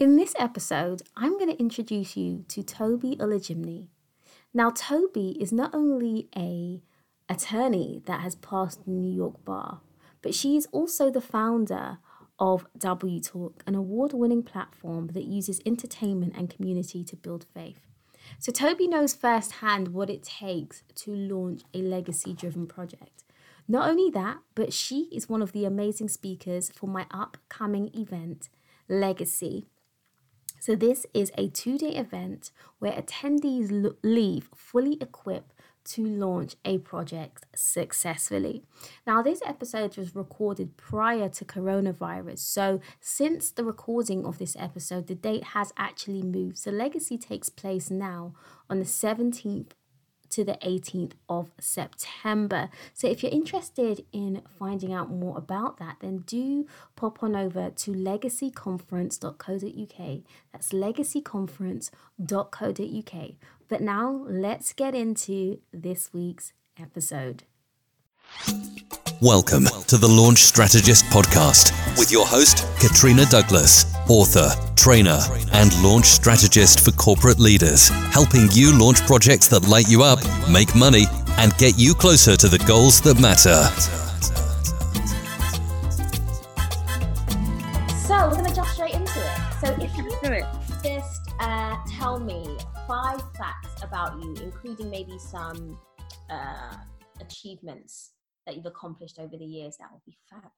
In this episode, I'm going to introduce you to Tobi Olujinmi. Now, Tobi is not only a attorney that has passed the New York bar, but she is also the founder of W Talk, an award winning platform that uses entertainment and community to build faith. So, Tobi knows firsthand what it takes to launch a legacy driven project. Not only that, but she is one of the amazing speakers for my upcoming event, Legacy, so, this is a two day event where attendees leave fully equipped to launch a project successfully. Now, this episode was recorded prior to coronavirus. So, since the recording of this episode, the date has actually moved. So, Legacy takes place now on the 17th to the 18th of September. So if you're interested in finding out more about that, then do pop on over to legacyconference.co.uk. That's legacyconference.co.uk. But now let's get into this week's episode. Welcome to the Launch Strategist podcast with your host, Katrina Douglas, author, trainer, and launch strategist for corporate leaders, helping you launch projects that light you up, make money, and get you closer to the goals that matter. So, we're going to jump straight into it. So, if you just uh, tell me five facts about you, including maybe some uh, achievements that you've accomplished over the years, that would be fab.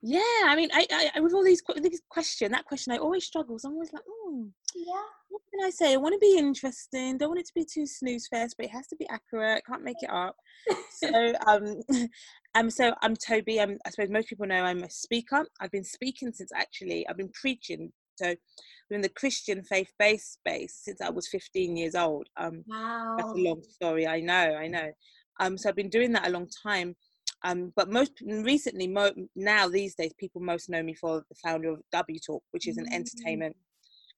Yeah, I mean, I, I with all these these question, that question, I always struggle. So I'm always like, oh, yeah. What can I say? I want to be interesting. Don't want it to be too snooze fest, but it has to be accurate. Can't make it up. so, um, um, so I'm Tobi. I'm, I suppose most people know I'm a speaker. I've been speaking since actually I've been preaching. So, in the Christian faith-based space since I was 15 years old. Um, wow. That's a long story. I know. I know. Um, so I've been doing that a long time. Um, but most recently, mo- now these days, people most know me for the founder of W Talk, which is an mm-hmm. entertainment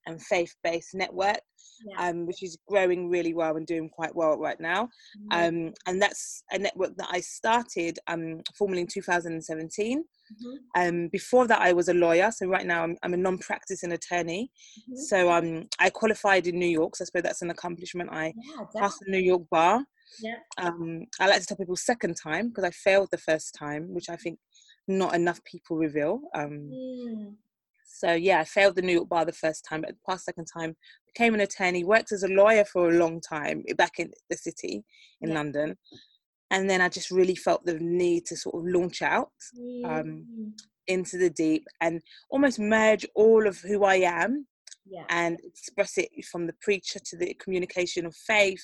and faith-based network, yeah. um, which is growing really well and doing quite well right now. Mm-hmm. Um, and that's a network that I started um, formally in 2017. Mm-hmm. Um, before that, I was a lawyer. So right now, I'm, I'm a non-practicing attorney. Mm-hmm. So um, I qualified in New York. So I suppose that's an accomplishment. I yeah, passed the New York bar. Yeah. Um, I like to tell people second time because I failed the first time, which I think not enough people reveal. Um, mm. So yeah, I failed the New York bar the first time, but the past second time became an attorney, worked as a lawyer for a long time back in the city in yeah. London. And then I just really felt the need to sort of launch out um, mm. into the deep and almost merge all of who I am yeah. and express it from the preacher to the communication of faith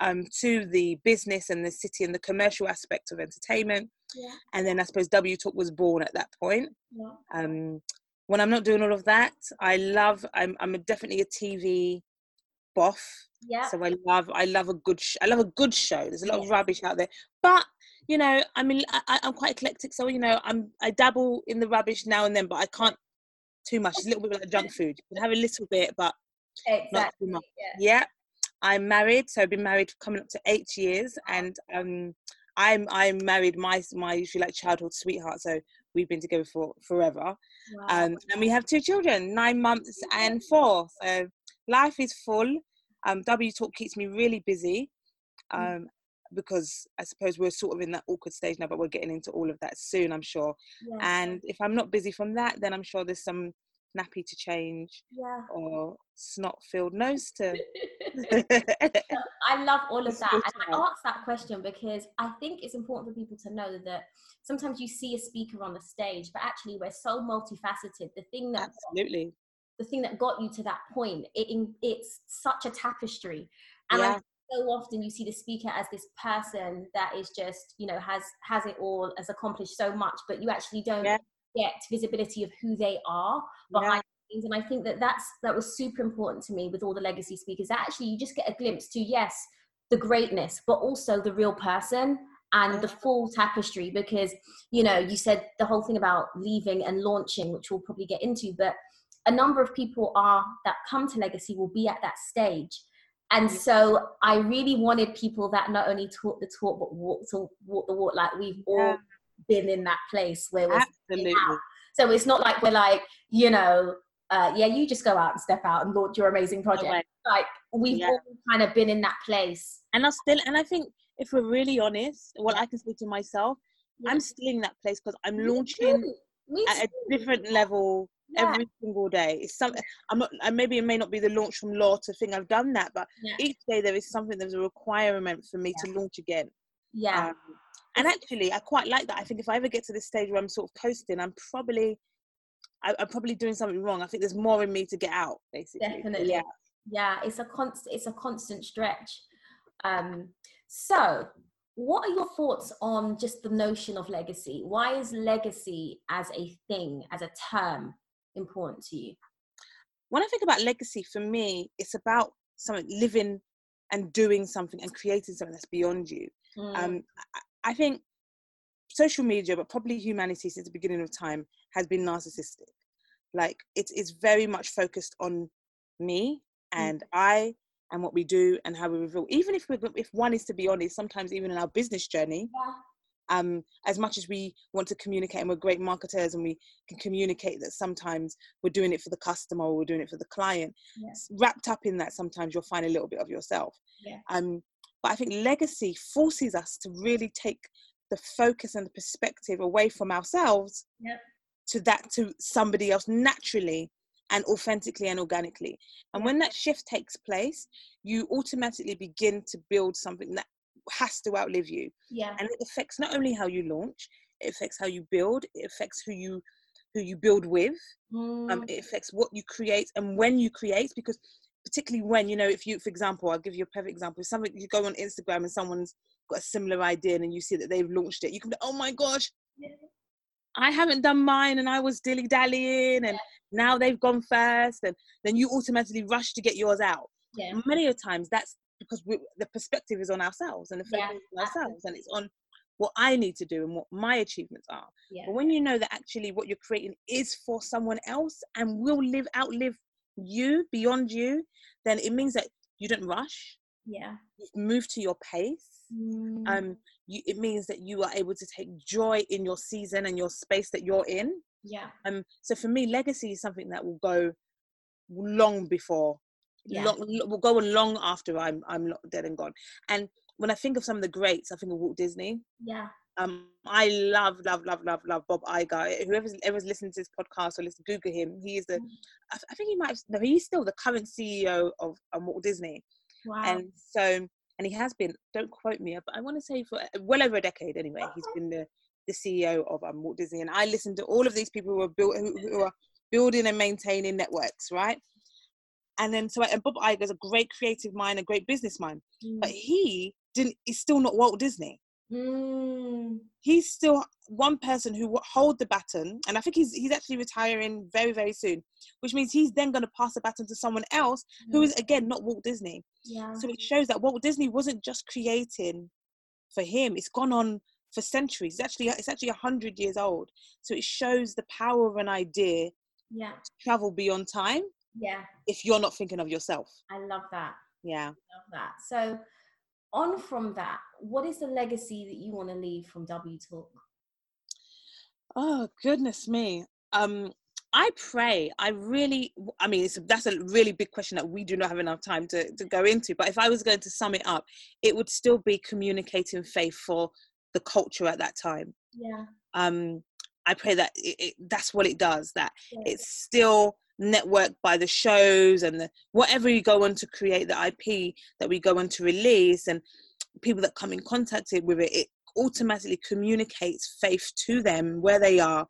um, to the business and the city and the commercial aspect of entertainment. Yeah. And then I suppose W Talk was born at that point. Yeah. Um, when I'm not doing all of that, I love. I'm I'm definitely a TV buff. Yeah. So I love I love a good sh- I love a good show. There's a lot yeah. of rubbish out there, but you know I mean I, am quite eclectic. So you know I'm I dabble in the rubbish now and then, but I can't too much. It's a little bit like junk food. You can have a little bit, but exactly. not too much. Yeah. I'm married, so I've been married coming up to eight years, and um, I'm I'm married my my usually like childhood sweetheart. So we've been together for forever, wow. um, and we have two children, nine months and four. So life is full. Um, w Talk keeps me really busy. Mm. Um, because I suppose we're sort of in that awkward stage now, but we're getting into all of that soon, I'm sure. Yeah. And if I'm not busy from that, then I'm sure there's some nappy to change yeah. or snot filled nose to I love all of that. And I ask that question because I think it's important for people to know that sometimes you see a speaker on the stage, but actually we're so multifaceted. The thing that absolutely the thing that got you to that point, it, it's such a tapestry. And yeah. so often you see the speaker as this person that is just, you know, has has it all, has accomplished so much, but you actually don't yeah. Get visibility of who they are behind things and i think that that's that was super important to me with all the legacy speakers actually you just get a glimpse to yes the greatness but also the real person and the full tapestry. Because you know you said the whole thing about leaving and launching which we'll probably get into but a number of people are that come to legacy will be at that stage. And so i really wanted people that not only talk the talk but walk the walk like we've all been in that place where we're absolutely so it's not like we're like you know uh, yeah, you just go out and step out and launch your amazing project. like we've Yeah. all kind of been in that place. and I still and I think if we're really honest, what Yeah. I can speak to myself, Yeah. I'm still in that place because I'm Me launching too. At a different level Yeah. every single day. It's something. I'm not and maybe it may not be the launch from law to thing I've done that, but each day there is something there's a requirement for me to launch again. Yeah. Um, and actually, I quite like that. I think if I ever get to the stage where I'm sort of coasting, I'm probably, I, I'm probably doing something wrong. I think there's more in me to get out, basically. Definitely Yeah. yeah it's a constant it's a constant stretch um so what are your thoughts on just the notion of legacy why is legacy as a thing as a term important to you When I think about legacy, for me, it's about something living and doing something and creating something that's beyond you. Mm, Um, I, think social media, but probably humanity since the beginning of time, has been narcissistic. Like it is very much focused on me and I and what we do and how we reveal. Even if we if one is to be honest, sometimes even in our business journey, yeah, um, as much as we want to communicate and we're great marketers and we can communicate that sometimes we're doing it for the customer or we're doing it for the client, Yeah. wrapped up in that sometimes you'll find a little bit of yourself. Yeah. Um, but I think legacy forces us to really take the focus and the perspective away from ourselves Yeah. to that to somebody else naturally and authentically and organically. And when that shift takes place, you automatically begin to build something that has to outlive you yeah and it affects not only how you launch it affects how you build it affects who you who you build with um Mm, it affects what you create and when you create because particularly when you know if you for example i'll give you a perfect example. If something you go on instagram and someone's got a similar idea and you see that they've launched it you can be oh my gosh Yeah. i haven't done mine and i was dilly dallying and now they've gone first and then you automatically rush to get yours out. Yeah. Many of times that's because we, the perspective is on ourselves and the focus is on ourselves and it's on what I need to do and what my achievements are. yeah. But when you know that actually what you're creating is for someone else and will live outlive you beyond you, then it means that you don't rush. yeah move to your pace. Mm, Um, you, it means that you are able to take joy in your season and your space that you're in. yeah Um, so for me, legacy is something that will go long before yeah long, will go on long after I'm I'm dead and gone. And when I think of some of the greats, I think of Walt Disney. yeah Um, I love, love, love, love, love Bob Iger. Whoever's ever's listening to this podcast or listen, Google him. He is the, Mm. I think he might have, no, he's still the current CEO of um, Walt Disney. wow And so, and he has been, don't quote me, but I want to say for well over a decade anyway, he's been the, the CEO of um, Walt Disney. And I listen to all of these people who are, who, who are building and maintaining networks, right? And then, so, and Bob Iger is a great creative mind, a great business mind, but Mm, he didn't, he's still not Walt Disney mm, he's still one person who will hold the baton and i think he's he's actually retiring very very soon which means he's then going to pass the baton to someone else who is again not walt disney. Yeah. So it shows that walt disney wasn't just creating for him it's gone on for centuries. It's actually it's actually 100 years old. So it shows the power of an idea yeah. to travel beyond time yeah. if you're not thinking of yourself. I love that. Yeah. Love that. So, on from that, what is the legacy that you want to leave from W Talk? Oh goodness me. Um, I pray. I really. I mean, it's, that's a really big question that we do not have enough time to to go into. But if I was going to sum it up, it would still be communicating faith for the culture at that time. Yeah, Um, I pray that it, it, that's what it does. That yeah, it's still networked by the shows and the whatever you go on to create the IP that we go on to release and people that come in contact with it. It automatically communicates faith to them where they are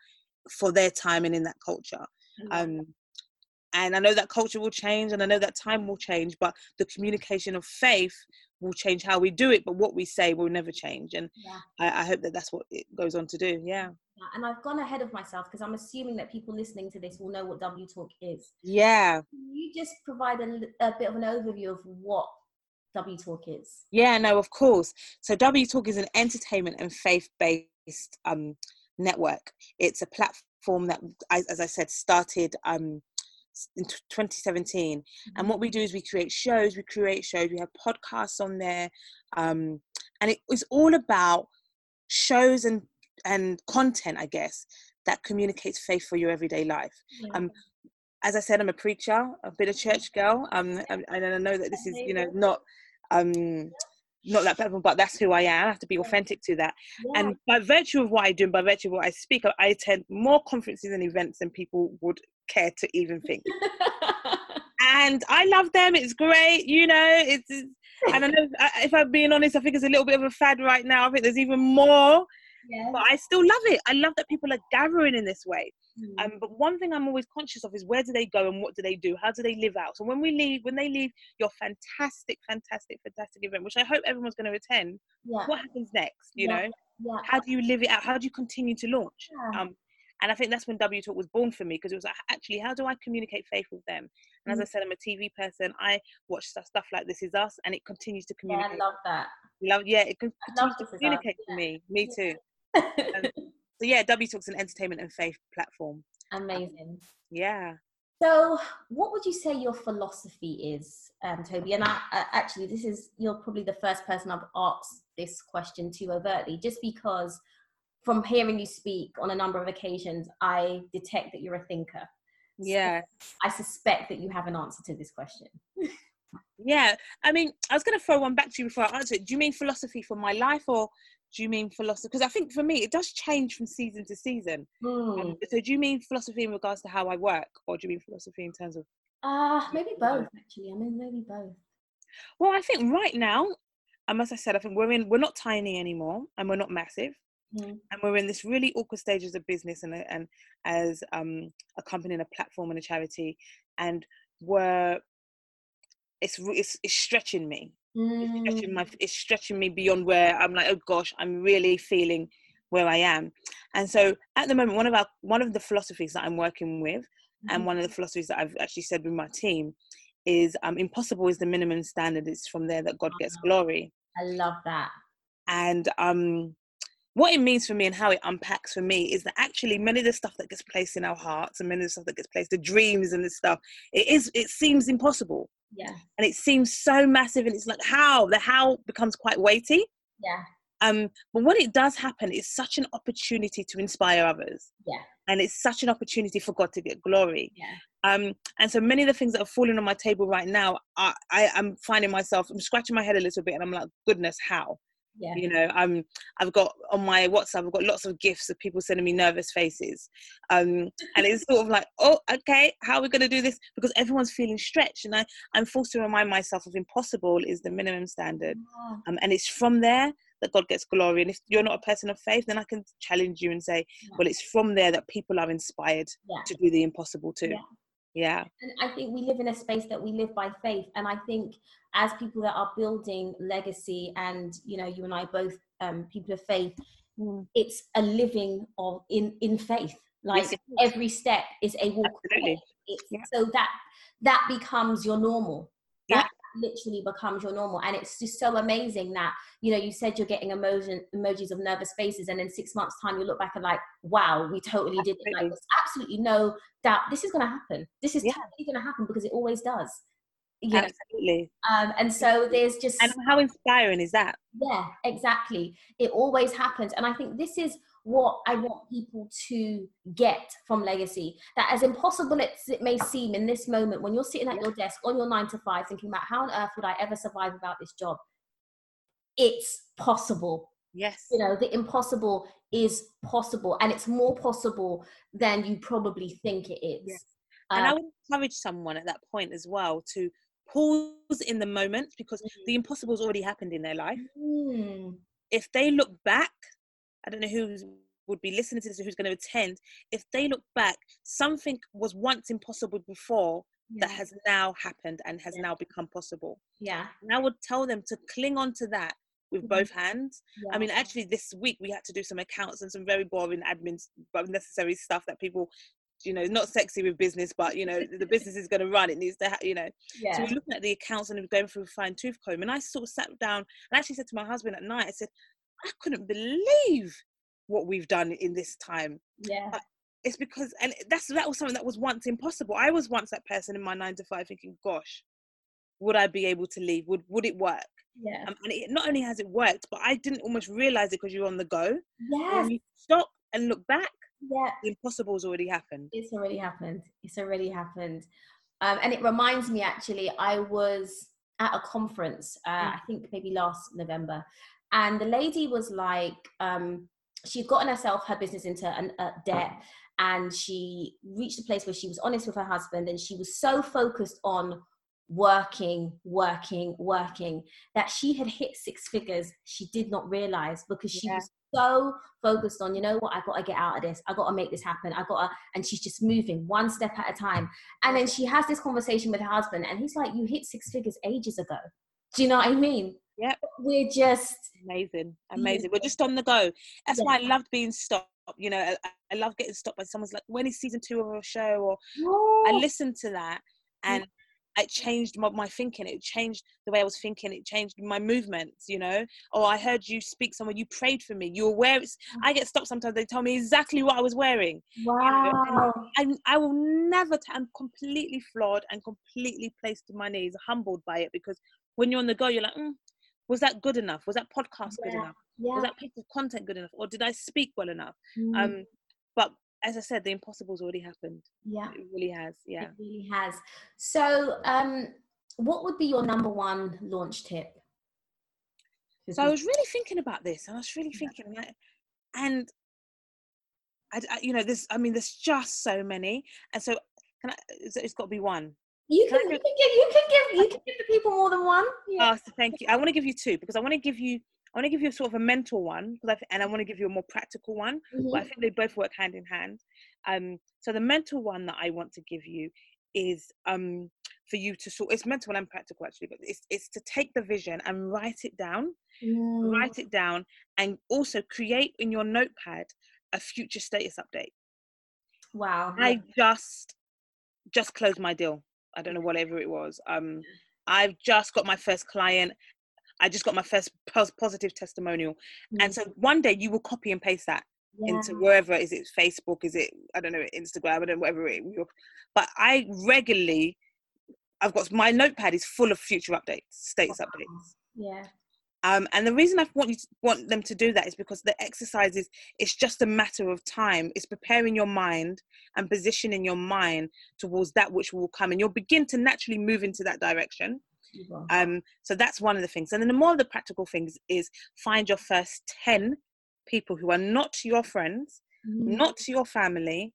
for their time and in that culture. Love Um, and I know that culture will change and I know that time will change, but the communication of faith will change how we do it, but what we say will never change. And yeah. I, I hope that that's what it goes on to do. Yeah. And I've gone ahead of myself because I'm assuming that people listening to this will know what W Talk is. Yeah. Can you just provide a, a bit of an overview of what W Talk is? Yeah, no, of course. So W Talk is an entertainment and faith-based um, network. It's a platform that, as, as I said, started um, in t- 2017. And what we do is we create shows. We create shows. We have podcasts on there, um, and it was all about shows and and content, I guess, that communicates faith for your everyday life. Yeah. um, as I said, I'm a preacher. I've been a church girl. Um, and, I know that this is, you know, not um, not that platform, but that's who I am. I have to be authentic to that. Yeah. And by virtue of what I do and by virtue of what I speak, I attend more conferences and events than people would care to even think. and I love them. It's great, you know. It's, it's and I know if I'm being honest, I think it's a little bit of a fad right now. I think there's even more yeah. But I still love it. I love that people are gathering in this way. Mm. Um, but one thing I'm always conscious of is where do they go and what do they do? How do they live out? So when we leave, when they leave your fantastic, fantastic, fantastic event, which I hope everyone's going to attend, yeah. what happens next? You yeah. know, yeah. how do you live it out? How do you continue to launch? Um, and I think that's when W Talk was born for me because it was like, actually, how do I communicate faith with them? And mm. as I said, I'm a TV person. I watch stuff, stuff like This Is Us, and it continues to communicate. Yeah, I love that. Love, yeah, it continues to communicate to me. Me too um, so yeah, W Talk's an entertainment and faith platform. Amazing. Yeah. So, what would you say your philosophy is, um, Tobi? And I, I, actually, this is you're probably the first person I've asked this question to overtly, just because from hearing you speak on a number of occasions, I detect that you're a thinker. Yeah. So I suspect that you have an answer to this question. yeah, I mean, I was going to throw one back to you before I answer it. Do you mean philosophy for my life or do you mean philosophy? Because I think for me, it does change from season to season. Mm. Um, so do you mean philosophy in regards to how I work, or do you mean philosophy in terms of? Uh, maybe both. Actually, I mean maybe both. Well, I think right now, um, as I said, I think we're in. We're not tiny anymore, and we're not massive. Mm. And we're in this really awkward stage as a business and, and as um, a company and a platform and a charity, and we're it's, it's, it's stretching me it's stretching my mm. it's stretching me beyond where I'm like, oh gosh, I'm really feeling where I am. And so at the moment, one of our one of the philosophies that I'm working with, mm-hmm. and one of the philosophies that I've actually said with my team, is um, impossible is the minimum standard. It's from there that God gets glory. I love that. And um, what it means for me and how it unpacks for me is that actually many of the stuff that gets placed in our hearts and many of the stuff that gets placed, the dreams and the stuff, it is it seems impossible yeah and it seems so massive and it's like how? The how becomes quite weighty. Yeah. Um but when it does happen it's such an opportunity to inspire others. Yeah. And it's such an opportunity for god to get glory. Yeah. Um and so many of the things that are falling on my table right now i i am finding myself i'm scratching my head a little bit and i'm like goodness how yeah. you know um i've got on my whatsapp i've got lots of gifts of people sending me nervous faces. Um and it's sort of like oh okay how are we going to do this? Because everyone's feeling stretched and i i'm forced to remind myself of impossible is the minimum standard. Yeah. um, and it's from there that god gets glory. And if you're not a person of faith then i can challenge you and say yeah. well it's from there that people are inspired to do the impossible too yeah and i think we live in a space that we live by faith and i think as people that are building legacy and you know you and i both um, people of faith mm. it's a living of in in faith like yes, every step is a walk yeah. so that that becomes your normal. Literally becomes your normal and it's just so amazing that you know you said you're getting emotion emojis of nervous faces and in six months time you look back and like wow we totally absolutely. did it like there's absolutely no doubt this is going to happen this is yeah. totally going to happen because it always does you Absolutely. Um, and so there's just and how inspiring is that? Yeah, exactly. It always happens, and I think this is what I want people to get from legacy. That as impossible as it may seem in this moment, when you're sitting at your desk on your nine to five, thinking about how on earth would I ever survive without this job, it's possible. Yes. You know, the impossible is possible, and it's more possible than you probably think it is. Yes. And I would encourage someone at that point as well to pause in the moment because mm. the impossible has already happened in their life. Mm. If they look back, I don't know who would be listening to this or who's going to attend. If they look back, something was once impossible before yeah. that has now happened and has yeah. now become possible. Yeah. And I would tell them to cling on to that with mm-hmm. both hands. Yeah. I mean, actually, this week we had to do some accounts and some very boring admin, but necessary stuff that people you know not sexy with business but you know the business is going to run it needs to ha- you know. Yeah. so we're looking at the accounts and we're going through a fine tooth comb and i sort of sat down and actually said to my husband at night i said i couldn't believe what we've done in this time. Yeah. But it's because and that's that was something that was once impossible. I was once that person in my nine to five thinking gosh would i be able to leave? Would would it work? Yeah. Um, and it, not only has it worked but i didn't almost realize it because you're on the go. Yeah you stop and look back Yeah. The impossible's already happened. It's already happened. It's already happened. Um, and it reminds me actually, I was at a conference, uh, Mm. I think maybe last November, and the lady was like, um, she'd gotten herself, her business into an, uh, debt, and she reached a place where she was honest with her husband, and she was so focused on working, working, working that she had hit six figures she did not realize because she Yeah. was so focused on, you know what, I gotta get out of this, I gotta make this happen, I gotta, and she's just moving one step at a time. And then she has this conversation with her husband, and he's like, You hit six figures ages ago. Do you know what I mean? Yep. We're just, Amazing, amazing. We're just on the go. That's why I loved being stopped. You know, I, I love getting stopped by someone's like, when is season two of a show? Or I listen to that and it changed my, my thinking. It changed the way I was thinking. It changed my movements, you know. Or I heard you speak somewhere, you prayed for me. You were wearing, I get stopped sometimes. They tell me exactly what I was wearing. wow. And I will never, t- I'm completely flawed and completely placed to my knees, humbled by it because when you're on the go, you're like, mm, was that good enough? Was that podcast good enough? Yeah. Was that piece of content good enough? Or did I speak well enough? Mm, Um, but as I said, the impossible's already happened. yeah. It really has. Yeah. It really has. So, um, what would be your number one launch tip? So I was really thinking about this, and I was really thinking, like, and I, I- you know, this. I mean, there's just so many, and so can I? It's, got to be one. you can can, I you can give you can give you can give the people more than one. Yeah. Oh, so thank you. I want to give you two because I want to give you. I want to give you sort of a mental one, I th- and I want to give you a more practical one. Mhm. But I think they both work hand in hand. Um, so the mental one that I want to give you is um, for you to sort. It's mental and practical actually, but it's it's to take the vision and write it down. Mm, write it down and also create in your notepad a future status update Wow. i just just closed my deal i don't know whatever it was um i've just got my first client i just got my first pos- positive testimonial and so one day you will copy and paste that yeah. into wherever is it facebook is it i don't know instagram i don't know whatever it but i regularly i've got my notepad is full of future updates status updates yeah. Um, and the reason I want you to, want them to do that is because the exercise is it's just a matter of time. It's preparing your mind and positioning your mind towards that which will come, and you'll begin to naturally move into that direction. Um, so that's one of the things. And then the more of the practical things is find your first ten people who are not your friends, Mhm. not your family.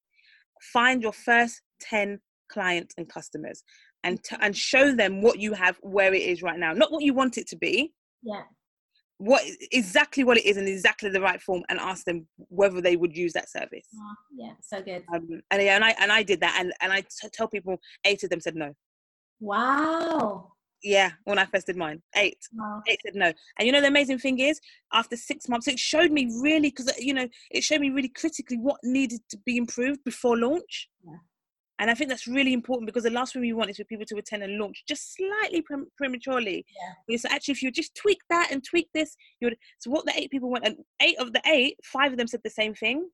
Find your first ten clients and customers, and t- and show them what you have where it is right now, not what you want it to be yeah. what exactly what it is in exactly the right form and ask them whether they would use that service Oh, yeah. So good. um, and yeah and i and i did that and and i t- tell people eight of them said no Wow. Yeah when i first did mine. Eight. Wow. eight said no. And you know the amazing thing is after six months it showed me really because you know it showed me really critically what needed to be improved before launch. Yeah. and i think that's really important because the last thing we want is for people to attend and launch just slightly prem- prematurely. Yeah. so actually if you just tweak that and tweak this you would so what the eight people went and eight of the eight five of them said the same thing.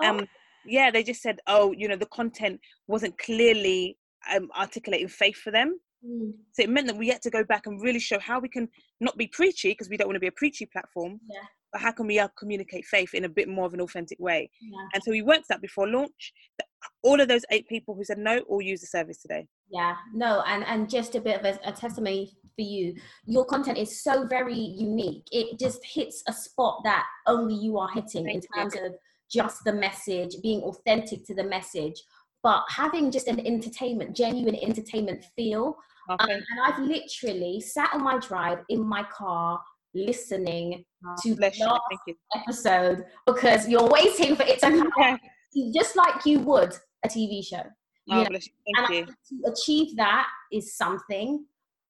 Oh, um yeah they just said oh you know the content wasn't clearly um, articulating faith for them mm, so it meant that we had to go back and really show how we can not be preachy because we don't want to be a preachy platform Yeah. but how can we uh, communicate faith in a bit more of an authentic way yeah. and so we worked that before launch all of those eight people who said no all use the service today Yeah, no, and and just a bit of a, a testimony for you. Your content is so very unique. It just hits a spot that only you are hitting in terms of just the message, being authentic to the message, but having just an entertainment, genuine entertainment feel. Um, and I've literally sat on my drive in my car listening to the last episode because you're waiting for it to come Yeah. just like you would a TV show. Oh, and thank I you. to achieve that is something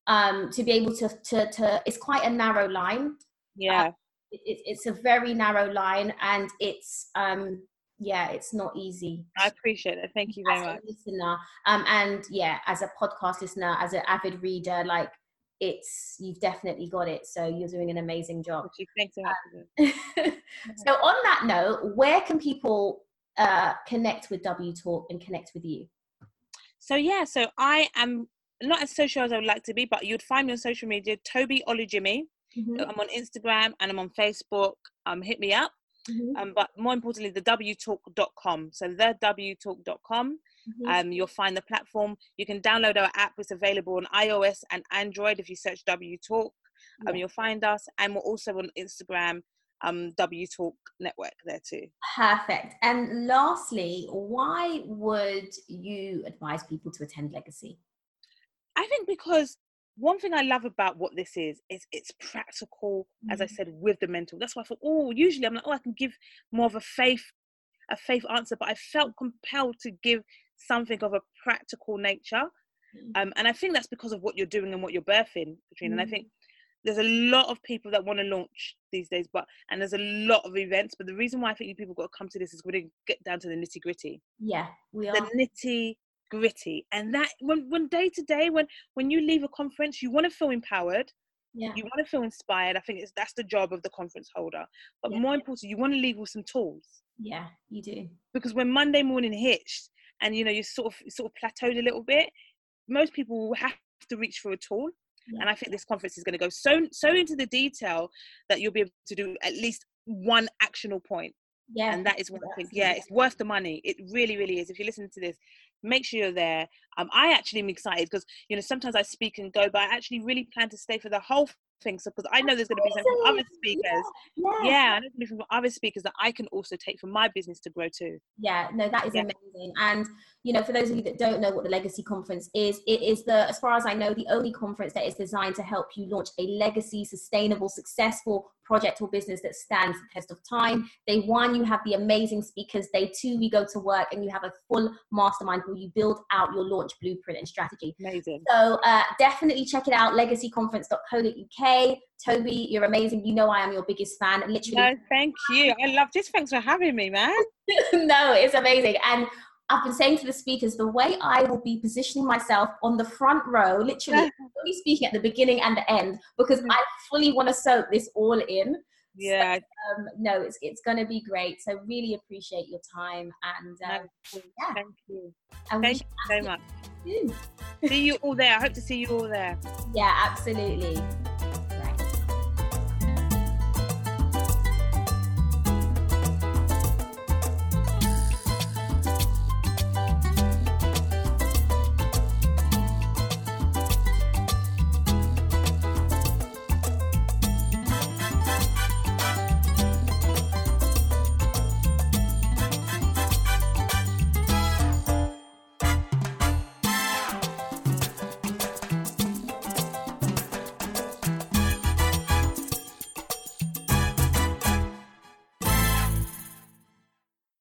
um to be able to to, to it's quite a narrow line. Yeah. It, it- it's a very narrow line and it's um yeah it's not easy i appreciate it thank you very as much a listener um and yeah as a podcast listener as an avid reader like it's you've definitely got it so you're doing an amazing job. Thanks so much. so on that note where can people uh connect with w talk and connect with you So yeah, so I am not as social as I would like to be, but you'd find me on social media, Tobi Olujinmi. Mhm. I'm on Instagram and I'm on Facebook. Um, hit me up. Mm-hmm. Um, but more importantly, the wtalk.com. So the wtalk.com. Mm-hmm. Um, you'll find the platform. You can download our app. It's available on iOS and Android. If you search WTalk, Talk, um, you'll find us. And we're also on Instagram, um, W Talk Network there too. Perfect. And lastly, why would you advise people to attend Legacy? I think because one thing I love about what this is is it's practical, mm-hmm. as I mm. said, with the mental. That's why I thought, oh, usually I'm like, oh, I can give more of a faith, a faith answer, but I felt compelled to give something of a practical nature. Mm-hmm. Um, and I think that's because of what you're doing and what you're birthing, Katrina. Mm-hmm. And I think mm. there's a lot of people that want to launch these days, but and there's a lot of events. But the reason why I think you people got to come to this is we're going to get down to the nitty gritty. Yeah, we are. The nitty gritty. And that when when day to day when when you leave a conference you want to feel empowered. Yeah. you want to feel inspired. I think it's that's the job of the conference holder. But yeah. more important you want to leave with some tools. Yeah you do. Because when monday morning hits and you know you sort of sort of plateaued a little bit most people will have to reach for a tool. Yeah. and i think this conference is going to go so so into the detail that you'll be able to do at least one actionable point. Yeah. And that is what i think yeah it's worth the money. It really really is. If you listen to this make sure you're there. Um i actually am excited because you know sometimes i speak and go but i actually really plan to stay for the whole thing so because i know there's going to be some other speakers yeah, yeah. yeah i know there's from other speakers that i can also take for my business to grow too. Yeah no that is yeah. amazing and you know, for those of you that don't know what the Legacy Conference is, it is the, as far as I know, the only conference that is designed to help you launch a legacy, sustainable, successful project or business that stands the test of time. Day one, you have the amazing speakers. Day two, we go to work and you have a full mastermind where you build out your launch blueprint and strategy. Amazing. So uh, definitely check it out, legacyconference.co.uk. Tobi, you're amazing. You know I am your biggest fan. Literally. No, thank you. I love this. Thanks for having me, man. no, it's amazing. And I've been saying to the speakers the way I will be positioning myself on the front row, literally only speaking at the beginning and the end, because mm. I fully want to soak this all in. Yeah. So, um, no, it's it's going to be great. So really appreciate your time and um, yeah. Thank you. And Thank you so much. See you all there. I hope to see you all there. Yeah, absolutely.